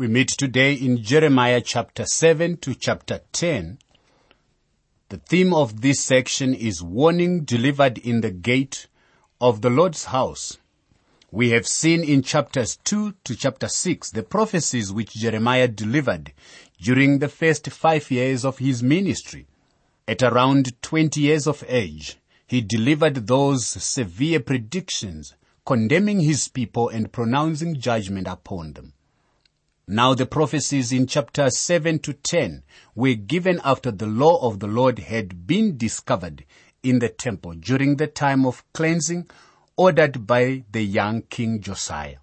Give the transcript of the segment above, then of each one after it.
We meet today in Jeremiah chapter 7 to chapter 10. The theme of this section is warning delivered in the gate of the Lord's house. We have seen in chapters 2 to chapter 6 the prophecies which Jeremiah delivered during the first five years of his ministry. At around 20 years of age, he delivered those severe predictions condemning his people and pronouncing judgment upon them. Now the prophecies in chapter 7 to 10 were given after the law of the Lord had been discovered in the temple during the time of cleansing ordered by the young king Josiah.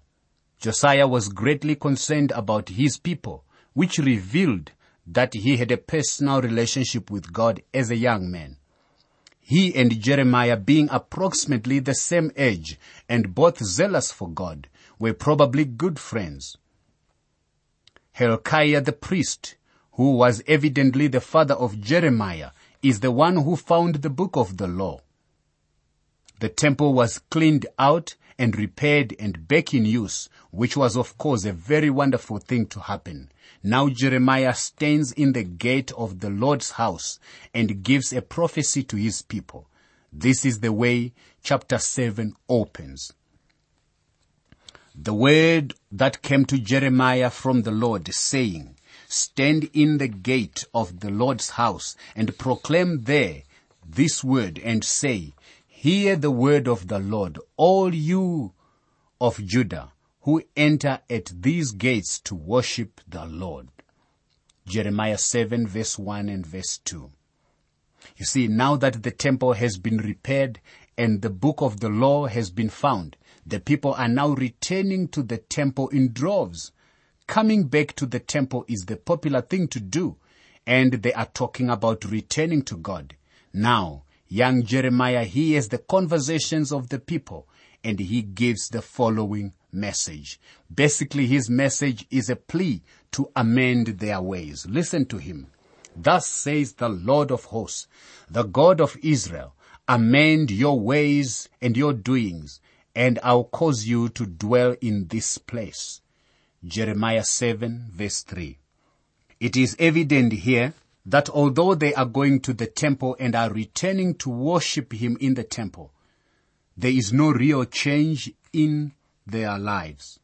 Josiah was greatly concerned about his people, which revealed that he had a personal relationship with God as a young man. He and Jeremiah being approximately the same age and both zealous for God were probably good friends. Hilkiah the priest, who was evidently the father of Jeremiah, is the one who found the book of the law. The temple was cleaned out and repaired and back in use, which was of course a very wonderful thing to happen. Now Jeremiah stands in the gate of the Lord's house and gives a prophecy to his people. This is the way chapter 7 opens. The word that came to Jeremiah from the Lord saying, Stand in the gate of the Lord's house and proclaim there this word and say, Hear the word of the Lord, all you of Judah who enter at these gates to worship the Lord. Jeremiah 7 verse 1 and verse 2. You see, now that the temple has been repaired and the book of the law has been found, the people are now returning to the temple in droves. Coming back to the temple is the popular thing to do, and they are talking about returning to God. Now, young Jeremiah hears the conversations of the people, and he gives the following message. Basically, his message is a plea to amend their ways. Listen to him. Thus says the Lord of hosts, the God of Israel, amend your ways and your doings, and I'll cause you to dwell in this place. Jeremiah 7 verse 3. It is evident here that although they are going to the temple and are returning to worship him in the temple, there is no real change in their lives.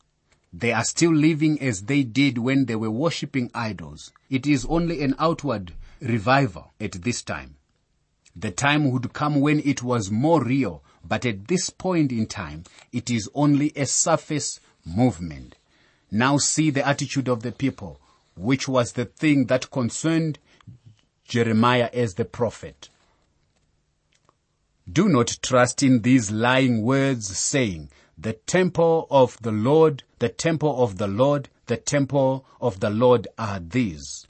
They are still living as they did when they were worshipping idols. It is only an outward revival at this time. The time would come when it was more real, but at this point in time, it is only a surface movement. Now see the attitude of the people, which was the thing that concerned Jeremiah as the prophet. Do not trust in these lying words saying, the temple of the Lord, the temple of the Lord, the temple of the Lord are these.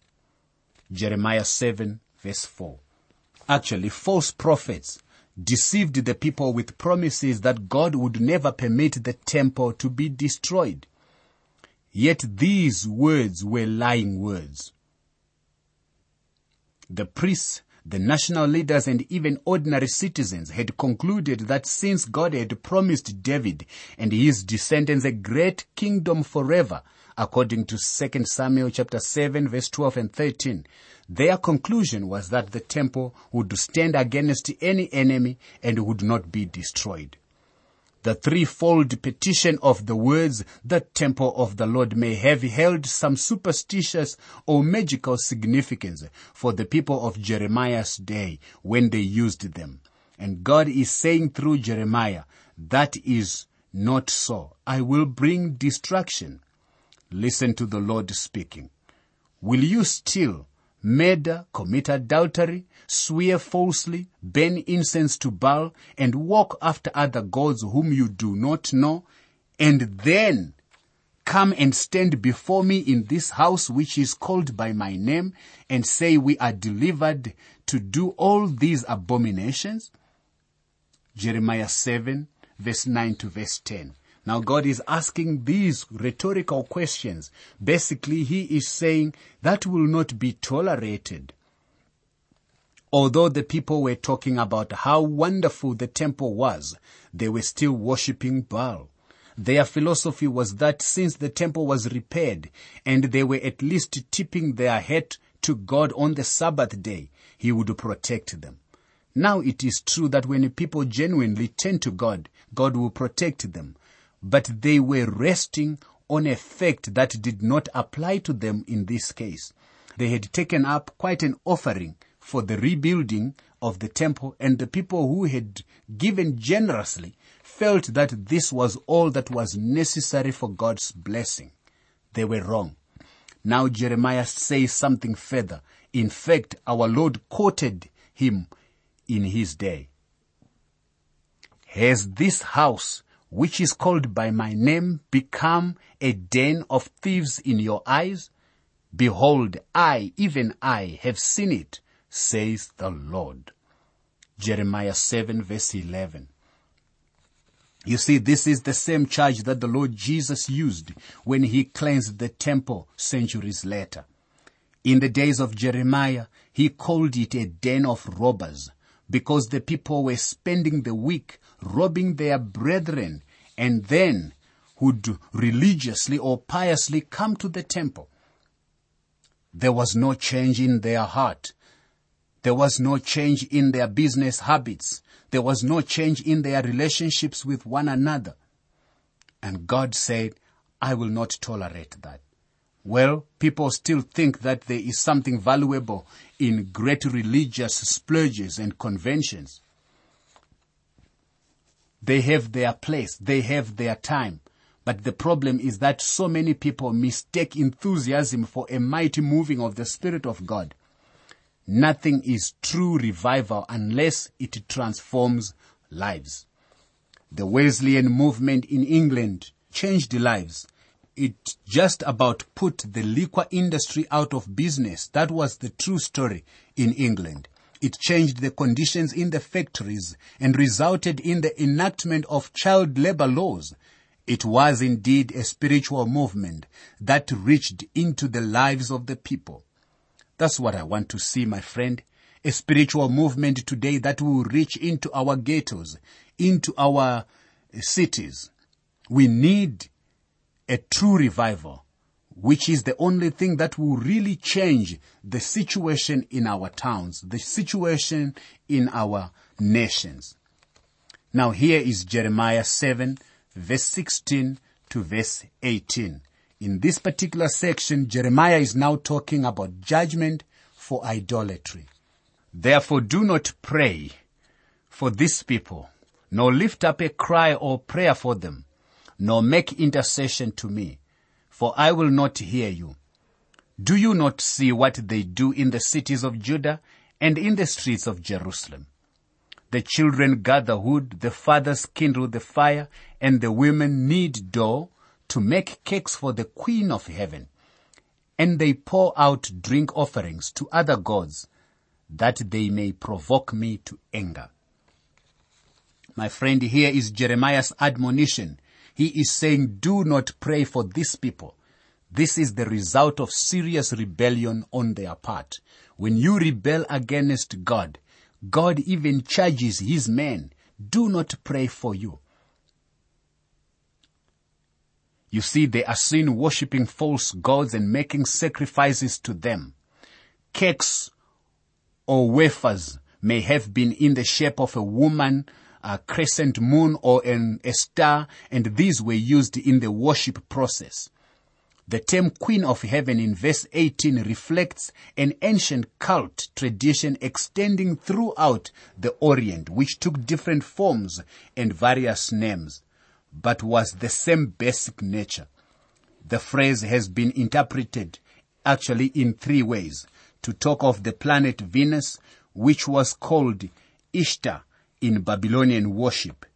Jeremiah 7 verse 4. Actually, false prophets deceived the people with promises that God would never permit the temple to be destroyed. Yet these words were lying words. The priests, the national leaders and even ordinary citizens had concluded that since God had promised David and his descendants a great kingdom forever, according to 2 Samuel chapter 7 verse 12 and 13, their conclusion was that the temple would stand against any enemy and would not be destroyed. The threefold petition of the words, the temple of the Lord may have held some superstitious or magical significance for the people of Jeremiah's day when they used them. And God is saying through Jeremiah, that is not so. I will bring destruction. Listen to the Lord speaking. Will you still murder, commit adultery, swear falsely, burn incense to Baal, and walk after other gods whom you do not know, and then come and stand before me in this house which is called by my name, and say we are delivered to do all these abominations? Jeremiah 7 verse 9 to verse 10. Now God is asking these rhetorical questions. Basically, He is saying that will not be tolerated. Although the people were talking about how wonderful the temple was, they were still worshipping Baal. Their philosophy was that since the temple was repaired and they were at least tipping their hat to God on the Sabbath day, He would protect them. Now it is true that when people genuinely turn to God, God will protect them. But they were resting on a fact that did not apply to them in this case. They had taken up quite an offering for the rebuilding of the temple and the people who had given generously felt that this was all that was necessary for God's blessing. They were wrong. Now Jeremiah says something further. In fact, our Lord quoted him in his day. Has this house, which is called by my name, become a den of thieves in your eyes? Behold, I, even I, have seen it, says the Lord. Jeremiah 7 verse 11. You see, this is the same charge that the Lord Jesus used when he cleansed the temple centuries later. In the days of Jeremiah, he called it a den of robbers because the people were spending the week robbing their brethren and then would religiously or piously come to the temple. There was no change in their heart. There was no change in their business habits. There was no change in their relationships with one another. And God said, I will not tolerate that. Well, people still think that there is something valuable in great religious splurges and conventions. They have their place. They have their time. But the problem is that so many people mistake enthusiasm for a mighty moving of the Spirit of God. Nothing is true revival unless it transforms lives. The Wesleyan movement in England changed lives it just about put the liquor industry out of business. That was the true story in England. It changed the conditions in the factories and resulted in the enactment of child labor laws. It was indeed a spiritual movement that reached into the lives of the people. That's what I want to see, my friend. A spiritual movement today that will reach into our ghettos, into our cities. We need a true revival, which is the only thing that will really change the situation in our towns, the situation in our nations. Now here is Jeremiah 7 verse 16 to verse 18. In this particular section, Jeremiah is now talking about judgment for idolatry. Therefore do not pray for these people, nor lift up a cry or prayer for them nor make intercession to me, for I will not hear you. Do you not see what they do in the cities of Judah and in the streets of Jerusalem? The children gather wood, the fathers kindle the fire, and the women knead dough to make cakes for the Queen of Heaven. And they pour out drink offerings to other gods, that they may provoke me to anger. My friend, here is Jeremiah's admonition he is saying, do not pray for these people. This is the result of serious rebellion on their part. When you rebel against God, God even charges his men, do not pray for you. You see, they are seen worshipping false gods and making sacrifices to them. Cakes or wafers may have been in the shape of a woman a crescent moon or an, a star, and these were used in the worship process. The term Queen of Heaven in verse 18 reflects an ancient cult tradition extending throughout the Orient, which took different forms and various names, but was the same basic nature. The phrase has been interpreted actually in three ways. To talk of the planet Venus, which was called Ishtar, in Babylonian worship.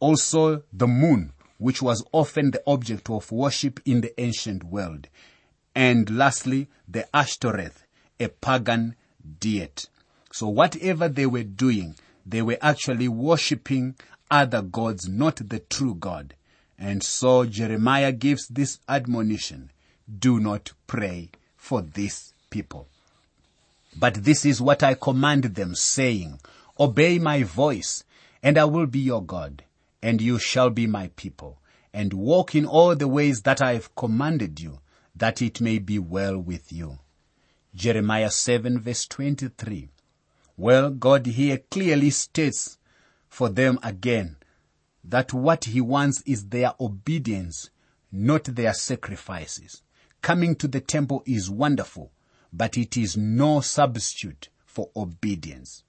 Also the moon, which was often the object of worship in the ancient world. And lastly, the Ashtoreth, a pagan deity. So whatever they were doing, they were actually worshipping other gods, not the true God. And so Jeremiah gives this admonition, do not pray for these people. But this is what I command them, saying, Obey my voice, and I will be your God, and you shall be my people. and walk in all the ways that I have commanded you, that it may be well with you. Jeremiah 7 verse 23. Well, God here clearly states for them again that what he wants is their obedience, not their sacrifices. Coming to the temple is wonderful, but it is no substitute for obedience.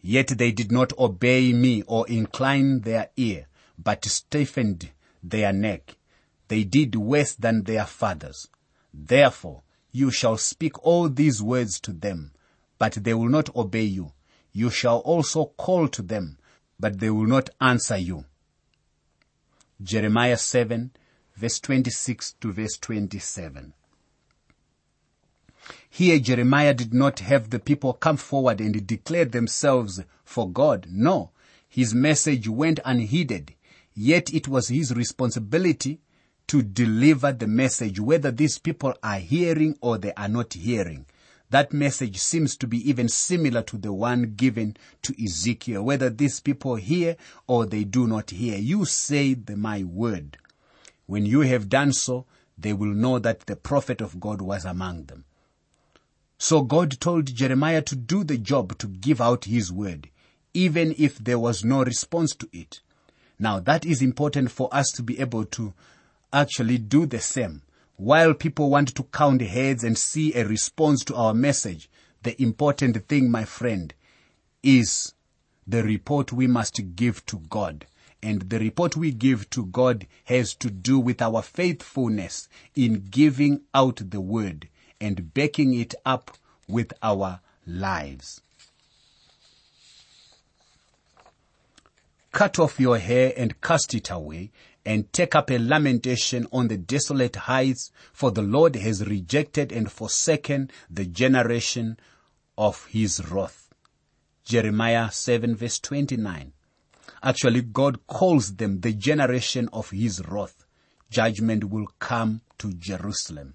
Yet they did not obey me or incline their ear, but stiffened their neck. They did worse than their fathers. Therefore, you shall speak all these words to them, but they will not obey you. You shall also call to them, but they will not answer you. Jeremiah 7 verse 26 to verse 27. Here Jeremiah did not have the people come forward and declare themselves for God. No, his message went unheeded. Yet it was his responsibility to deliver the message, whether these people are hearing or they are not hearing. That message seems to be even similar to the one given to Ezekiel, whether these people hear or they do not hear. You say the, my word. When you have done so, they will know that the prophet of God was among them. So God told Jeremiah to do the job to give out his word, even if there was no response to it. Now that is important for us to be able to actually do the same. While people want to count heads and see a response to our message, the important thing, my friend, is the report we must give to God. And the report we give to God has to do with our faithfulness in giving out the word and backing it up with our lives. Cut off your hair and cast it away and take up a lamentation on the desolate heights, for the Lord has rejected and forsaken the generation of his wrath. Jeremiah 7 verse 29. Actually, God calls them the generation of his wrath. Judgment will come to Jerusalem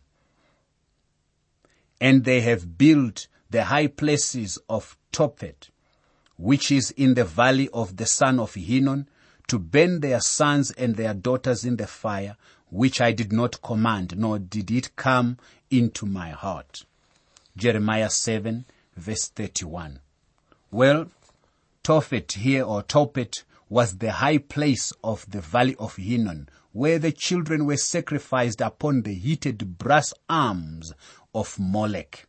and they have built the high places of Tophet, which is in the valley of the son of Hinnom, to burn their sons and their daughters in the fire, which I did not command, nor did it come into my heart. Jeremiah 7 verse 31. Well, Tophet here or Tophet was the high place of the valley of Hinnom, where the children were sacrificed upon the heated brass arms of Molech.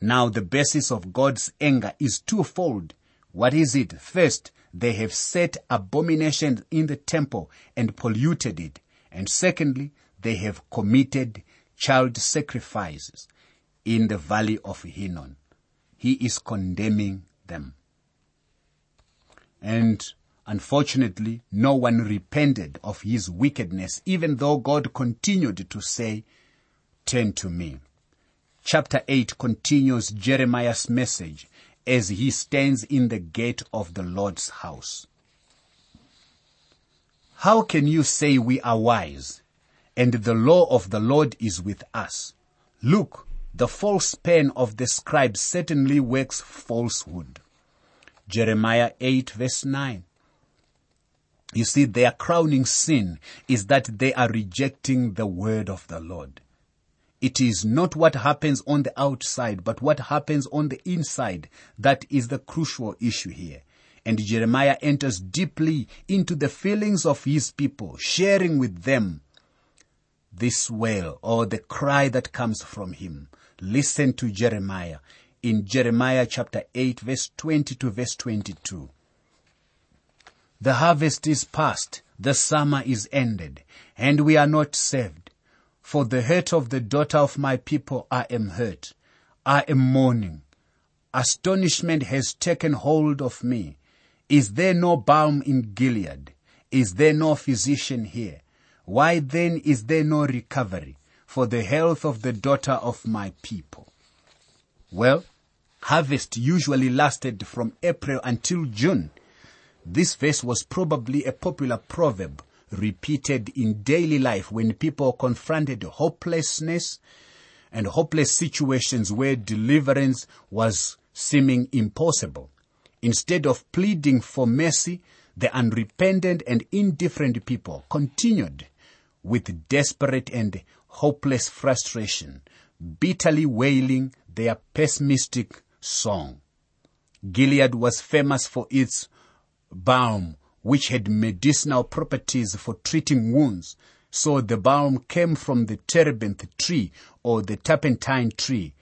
Now the basis of God's anger is twofold. What is it? First, they have set abominations in the temple and polluted it. And secondly, they have committed child sacrifices in the valley of Hinnom. He is condemning them. And unfortunately, no one repented of his wickedness, even though God continued to say, turn to me chapter 8 continues Jeremiah's message as he stands in the gate of the Lord's house. How can you say we are wise and the law of the Lord is with us? Look, the false pen of the scribes certainly works falsehood. Jeremiah 8 verse 9. You see, their crowning sin is that they are rejecting the word of the Lord. It is not what happens on the outside, but what happens on the inside that is the crucial issue here. And Jeremiah enters deeply into the feelings of his people, sharing with them this wail or the cry that comes from him. Listen to Jeremiah in Jeremiah chapter 8 verse 20 to verse 22. The harvest is past, the summer is ended, and we are not saved. For the hurt of the daughter of my people I am hurt. I am mourning. Astonishment has taken hold of me. Is there no balm in Gilead? Is there no physician here? Why then is there no recovery for the health of the daughter of my people? Well, harvest usually lasted from April until June. This verse was probably a popular proverb repeated in daily life when people confronted hopelessness and hopeless situations where deliverance was seeming impossible. Instead of pleading for mercy, the unrepentant and indifferent people continued with desperate and hopeless frustration, bitterly wailing their pessimistic song. Gilead was famous for its balm, which had medicinal properties for treating wounds. So the balm came from the terebinth tree or the turpentine tree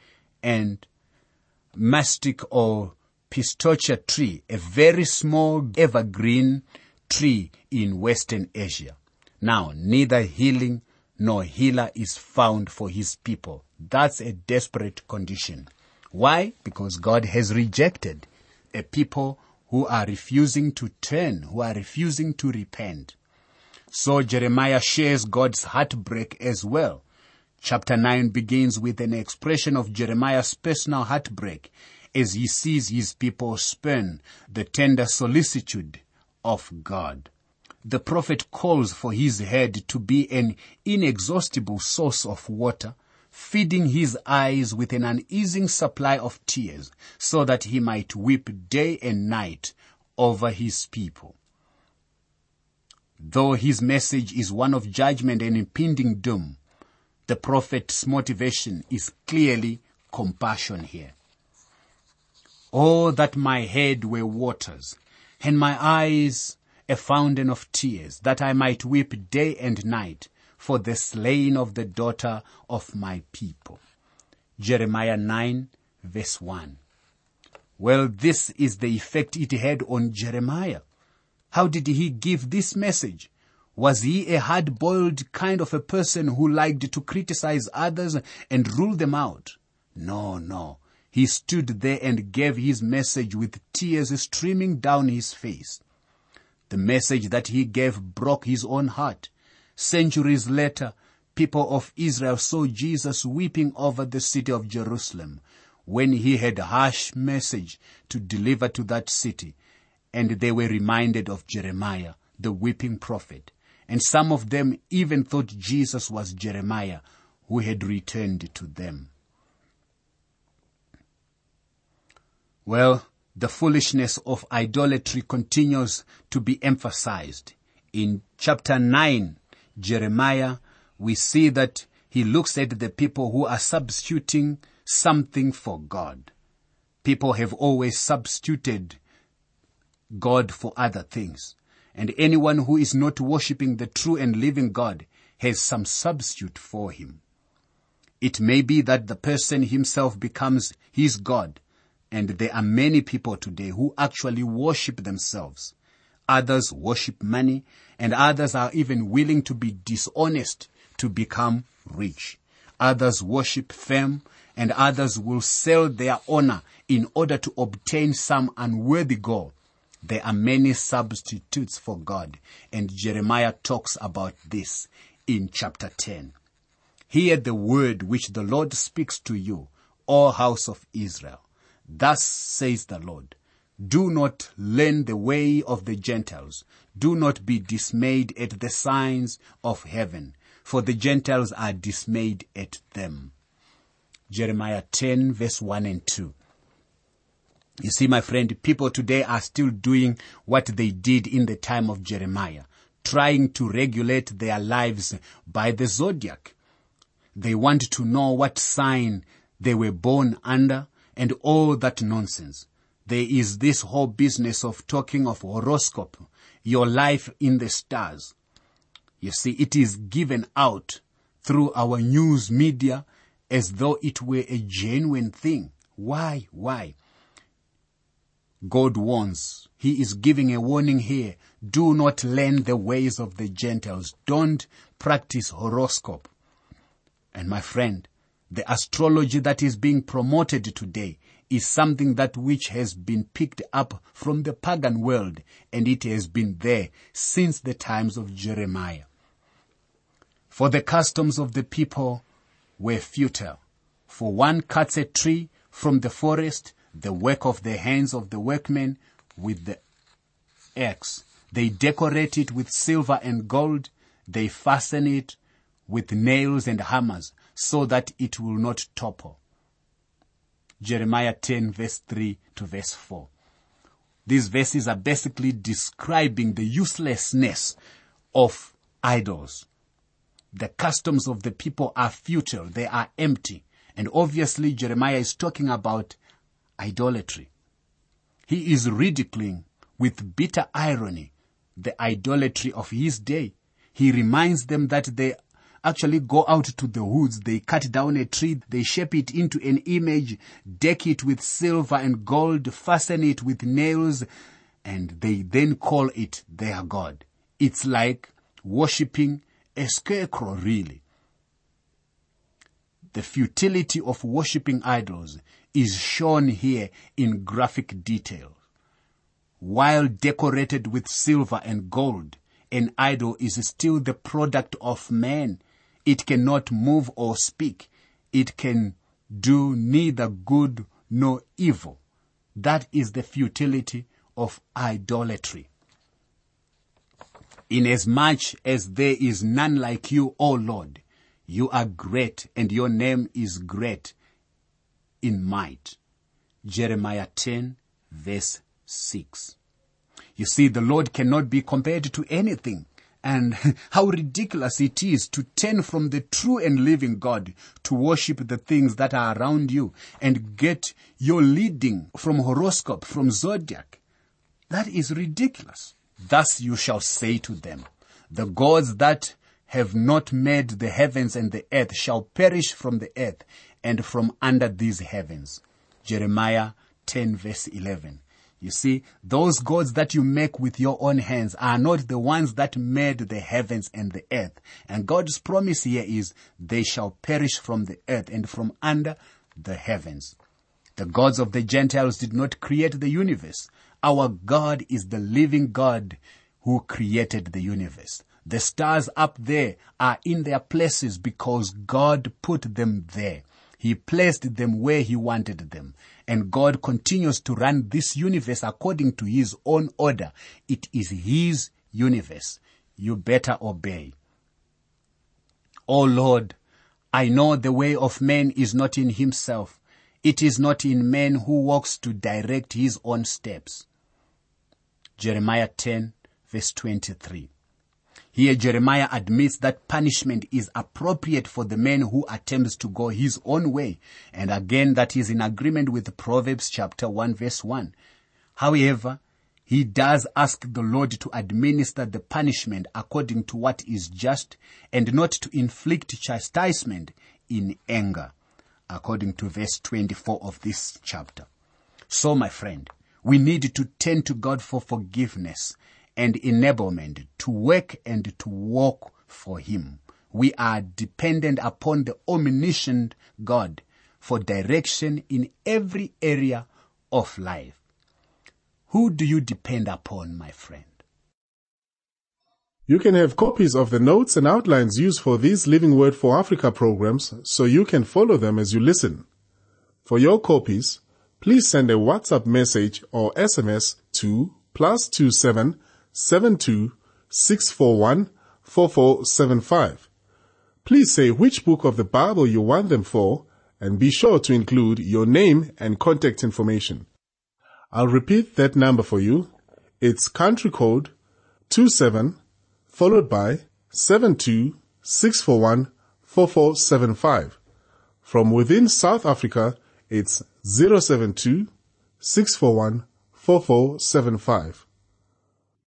and mastic or pistacia tree, a very small evergreen tree in Western Asia. Now, neither healing nor healer is found for his people. That's a desperate condition. Why? Because God has rejected a people who are refusing to turn, who are refusing to repent. So Jeremiah shares God's heartbreak as well. Chapter 9 begins with an expression of Jeremiah's personal heartbreak as he sees his people spurn the tender solicitude of God. The prophet calls for his head to be an inexhaustible source of water, feeding his eyes with an uneasing supply of tears so that he might weep day and night over his people. Though his message is one of judgment and impending doom, the prophet's motivation is clearly compassion here. Oh, that my head were waters, and my eyes a fountain of tears, that I might weep day and night for the slaying of the daughter of my people. Jeremiah 9 verse 1. Well, this is the effect it had on Jeremiah. How did he give this message? Was he a hard-boiled kind of a person who liked to criticize others and rule them out? No, no. He stood there and gave his message with tears streaming down his face. The message that he gave broke his own heart. Centuries later, people of Israel saw Jesus weeping over the city of Jerusalem when he had a harsh message to deliver to that city. And they were reminded of Jeremiah, the weeping prophet. And some of them even thought Jesus was Jeremiah who had returned to them. Well, the foolishness of idolatry continues to be emphasized. In chapter 9, Jeremiah, we see that he looks at the people who are substituting something for God. People have always substituted God for other things. And anyone who is not worshipping the true and living God has some substitute for him. It may be that the person himself becomes his God. And there are many people today who actually worship themselves. Others worship money and others are even willing to be dishonest to become rich. Others worship fame and others will sell their honor in order to obtain some unworthy goal. There are many substitutes for God and Jeremiah talks about this in chapter 10. Hear the word which the Lord speaks to you, O house of Israel. Thus says the Lord. Do not learn the way of the Gentiles. Do not be dismayed at the signs of heaven, for the Gentiles are dismayed at them. Jeremiah 10 verse 1 and 2. You see, my friend, people today are still doing what they did in the time of Jeremiah, trying to regulate their lives by the zodiac. They want to know what sign they were born under and all that nonsense. There is this whole business of talking of horoscope, your life in the stars. You see, it is given out through our news media as though it were a genuine thing. Why? Why? God warns. He is giving a warning here. Do not learn the ways of the Gentiles. Don't practice horoscope. And my friend, the astrology that is being promoted today is something that which has been picked up from the pagan world and it has been there since the times of Jeremiah. For the customs of the people were futile. For one cuts a tree from the forest, the work of the hands of the workmen with the axe. They decorate it with silver and gold. They fasten it with nails and hammers so that it will not topple. Jeremiah 10 verse 3 to verse 4. These verses are basically describing the uselessness of idols. The customs of the people are futile. They are empty. And obviously Jeremiah is talking about idolatry. He is ridiculing with bitter irony the idolatry of his day. He reminds them that they actually go out to the woods, they cut down a tree, they shape it into an image, deck it with silver and gold, fasten it with nails, and they then call it their God. It's like worshipping a scarecrow, really. The futility of worshipping idols is shown here in graphic detail. While decorated with silver and gold, an idol is still the product of man. It cannot move or speak. It can do neither good nor evil. That is the futility of idolatry. Inasmuch as there is none like you, O Lord, you are great and your name is great in might. Jeremiah 10 verse 6. You see, the Lord cannot be compared to anything and how ridiculous it is to turn from the true and living God to worship the things that are around you and get your leading from horoscope, from zodiac. That is ridiculous. Thus you shall say to them, the gods that have not made the heavens and the earth shall perish from the earth and from under these heavens. Jeremiah 10 verse 11. You see, those gods that you make with your own hands are not the ones that made the heavens and the earth. And God's promise here is they shall perish from the earth and from under the heavens. The gods of the Gentiles did not create the universe. Our God is the living God who created the universe. The stars up there are in their places because God put them there. He placed them where He wanted them. And God continues to run this universe according to His own order. It is His universe. You better obey. Oh Lord, I know the way of man is not in himself. It is not in man who walks to direct his own steps. Jeremiah 10 verse 23. Here Jeremiah admits that punishment is appropriate for the man who attempts to go his own way. And again, that is in agreement with Proverbs chapter 1 verse 1. However, he does ask the Lord to administer the punishment according to what is just and not to inflict chastisement in anger, according to verse 24 of this chapter. So, my friend, we need to turn to God for forgiveness and enablement to work and to walk for Him. We are dependent upon the omniscient God for direction in every area of life. Who do you depend upon, my friend? You can have copies of the notes and outlines used for these Living Word for Africa programs so you can follow them as you listen. For your copies, please send a WhatsApp message or SMS to plus two seven 72 641 4475. Please say which book of the Bible you want them for and be sure to include your name and contact information. I'll repeat that number for you. It's country code 27 followed by 72 641 4475. From within South Africa, it's 072 641 4475.